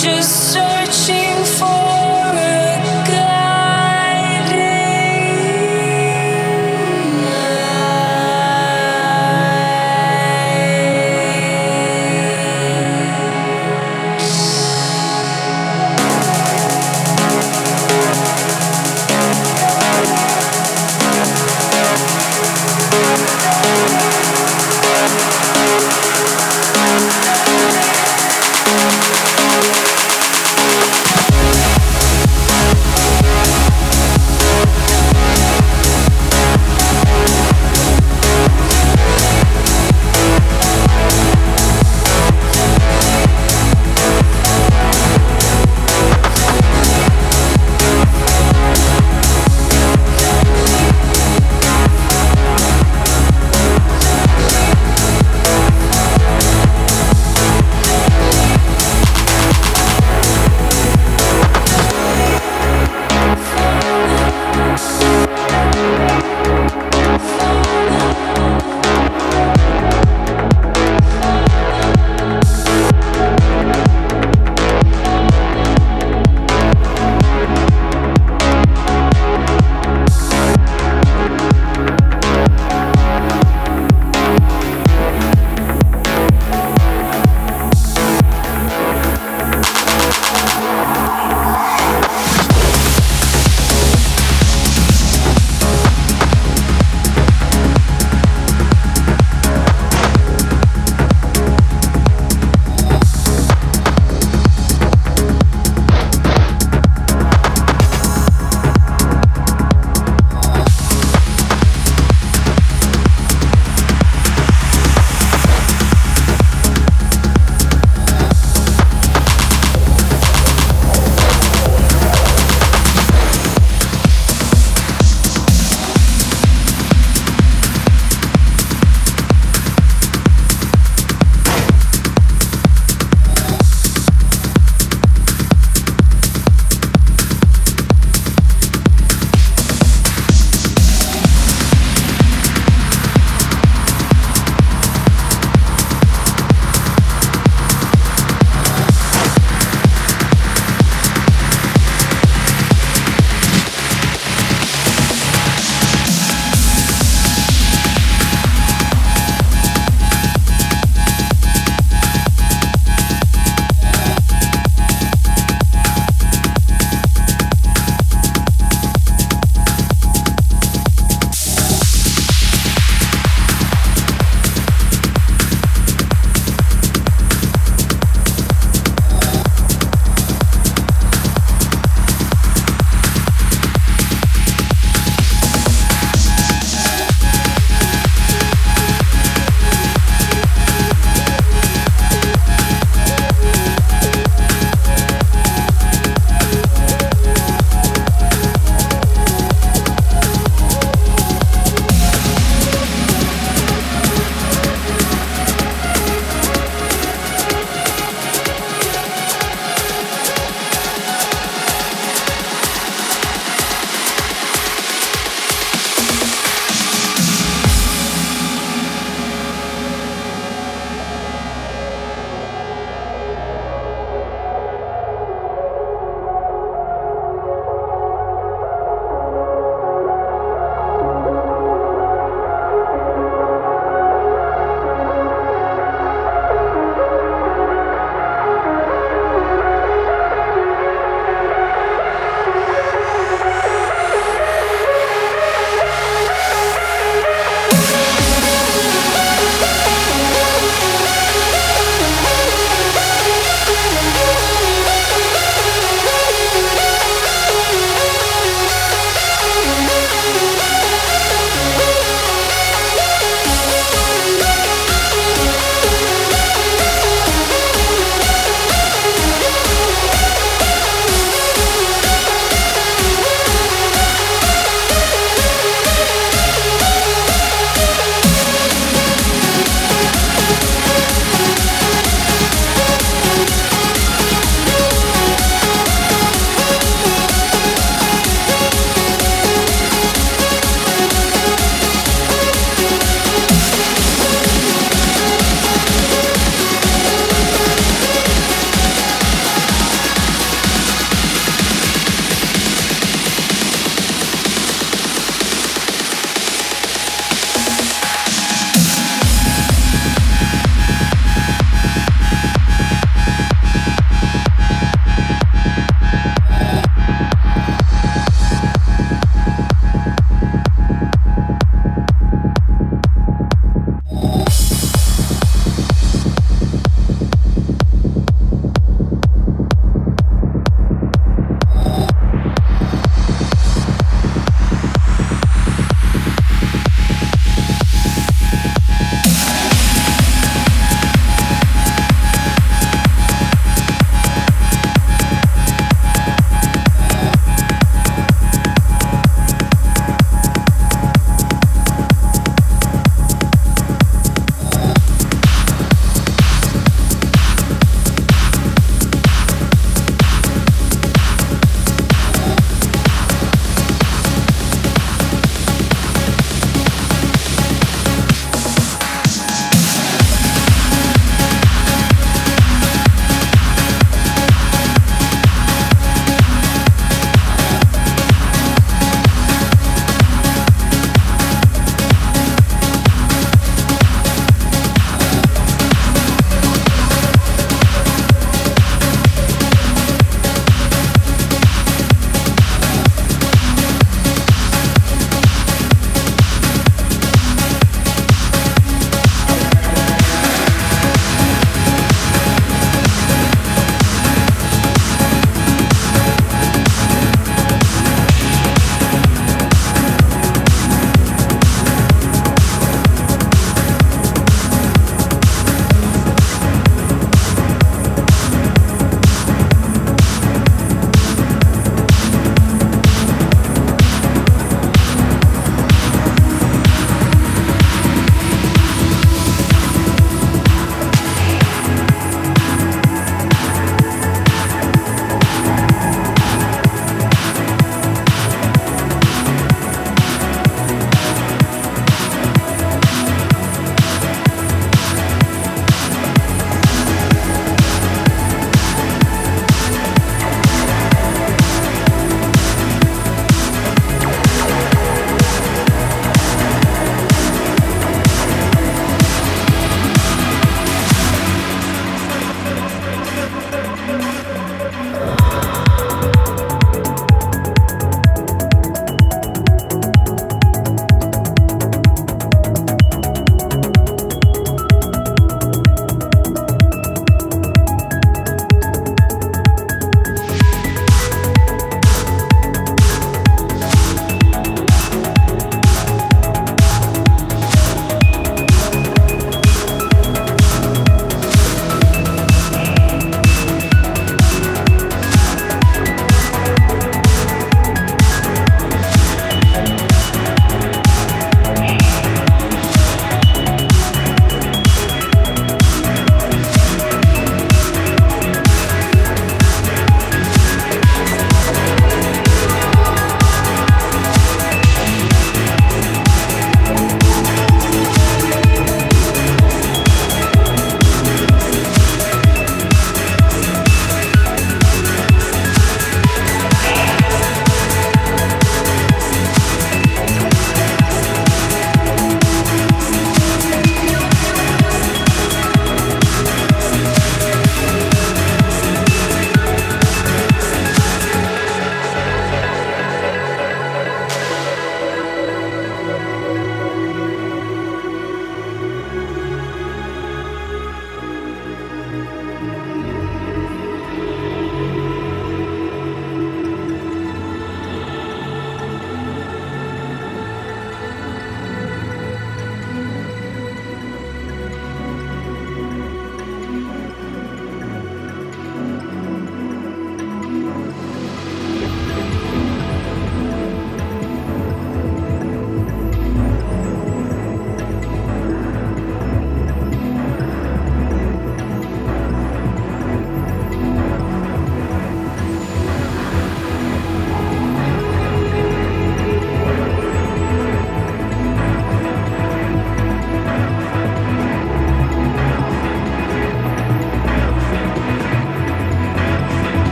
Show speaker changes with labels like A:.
A: just